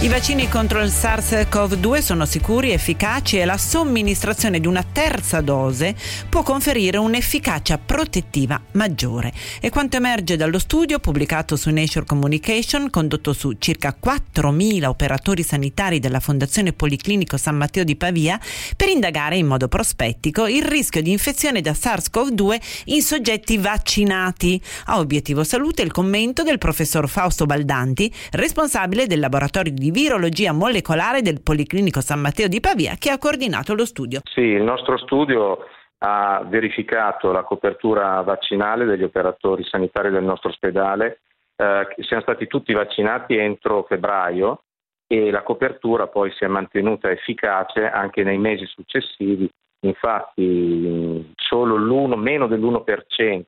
I vaccini contro il SARS-CoV-2 sono sicuri, efficaci e la somministrazione di una terza dose può conferire un'efficacia protettiva maggiore. E quanto emerge dallo studio pubblicato su Nature Communication, condotto su circa 4.000 operatori sanitari della Fondazione Policlinico San Matteo di Pavia, per indagare in modo prospettico il rischio di infezione da SARS-CoV-2 in soggetti vaccinati. A obiettivo salute il commento del professor Fausto Baldanti, responsabile del laboratorio di di virologia molecolare del Policlinico San Matteo di Pavia che ha coordinato lo studio. Sì, il nostro studio ha verificato la copertura vaccinale degli operatori sanitari del nostro ospedale, eh, siamo stati tutti vaccinati entro febbraio e la copertura poi si è mantenuta efficace anche nei mesi successivi, infatti solo l'1, meno dell'1%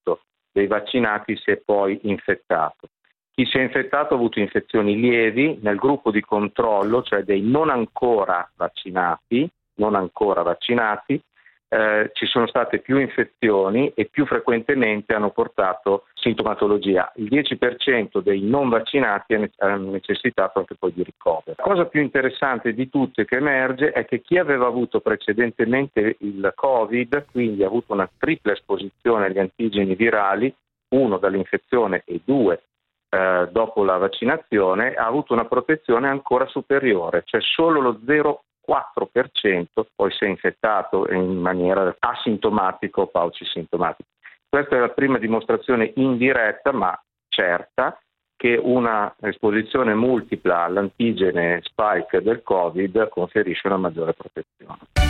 dei vaccinati si è poi infettato. Chi si è infettato ha avuto infezioni lievi nel gruppo di controllo, cioè dei non ancora vaccinati, non ancora vaccinati eh, ci sono state più infezioni e più frequentemente hanno portato sintomatologia. Il 10% dei non vaccinati ha necessitato anche poi di ricovero. La cosa più interessante di tutte che emerge è che chi aveva avuto precedentemente il Covid, quindi ha avuto una tripla esposizione agli antigeni virali, uno dall'infezione e due eh, dopo la vaccinazione ha avuto una protezione ancora superiore, cioè solo lo 0,4% poi si è infettato in maniera asintomatica o paucisintomatica. Questa è la prima dimostrazione indiretta ma certa che una esposizione multipla all'antigene spike del Covid conferisce una maggiore protezione.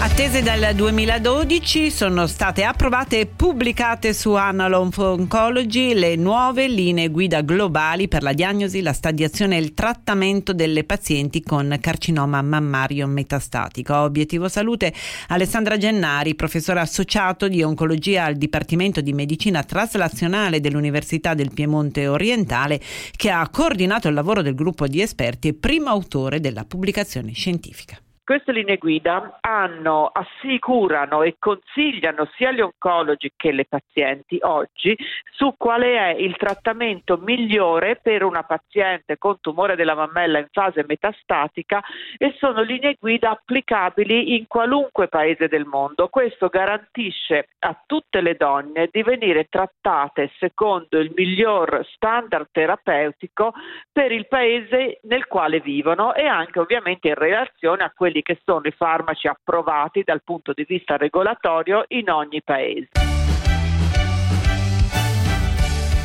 Attese dal 2012 sono state approvate e pubblicate su Analog Oncology le nuove linee guida globali per la diagnosi, la stadiazione e il trattamento delle pazienti con carcinoma mammario metastatico. Obiettivo Salute Alessandra Gennari, professore associato di oncologia al Dipartimento di Medicina Traslazionale dell'Università del Piemonte Orientale, che ha coordinato il lavoro del gruppo di esperti e primo autore della pubblicazione scientifica. Queste linee guida hanno, assicurano e consigliano sia gli oncologi che le pazienti oggi su qual è il trattamento migliore per una paziente con tumore della mammella in fase metastatica e sono linee guida applicabili in qualunque paese del mondo. Questo garantisce a tutte le donne di venire trattate secondo il miglior standard terapeutico per il paese nel quale vivono e anche ovviamente in relazione a quelli quelli che sono i farmaci approvati dal punto di vista regolatorio in ogni paese.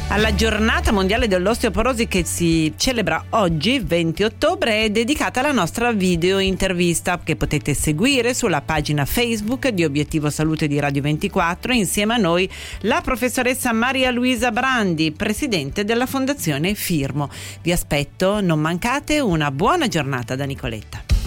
Alla giornata mondiale dell'osteoporosi che si celebra oggi, 20 ottobre, è dedicata alla nostra video intervista che potete seguire sulla pagina Facebook di Obiettivo Salute di Radio 24 insieme a noi la professoressa Maria Luisa Brandi, presidente della Fondazione Firmo. Vi aspetto, non mancate, una buona giornata da Nicoletta.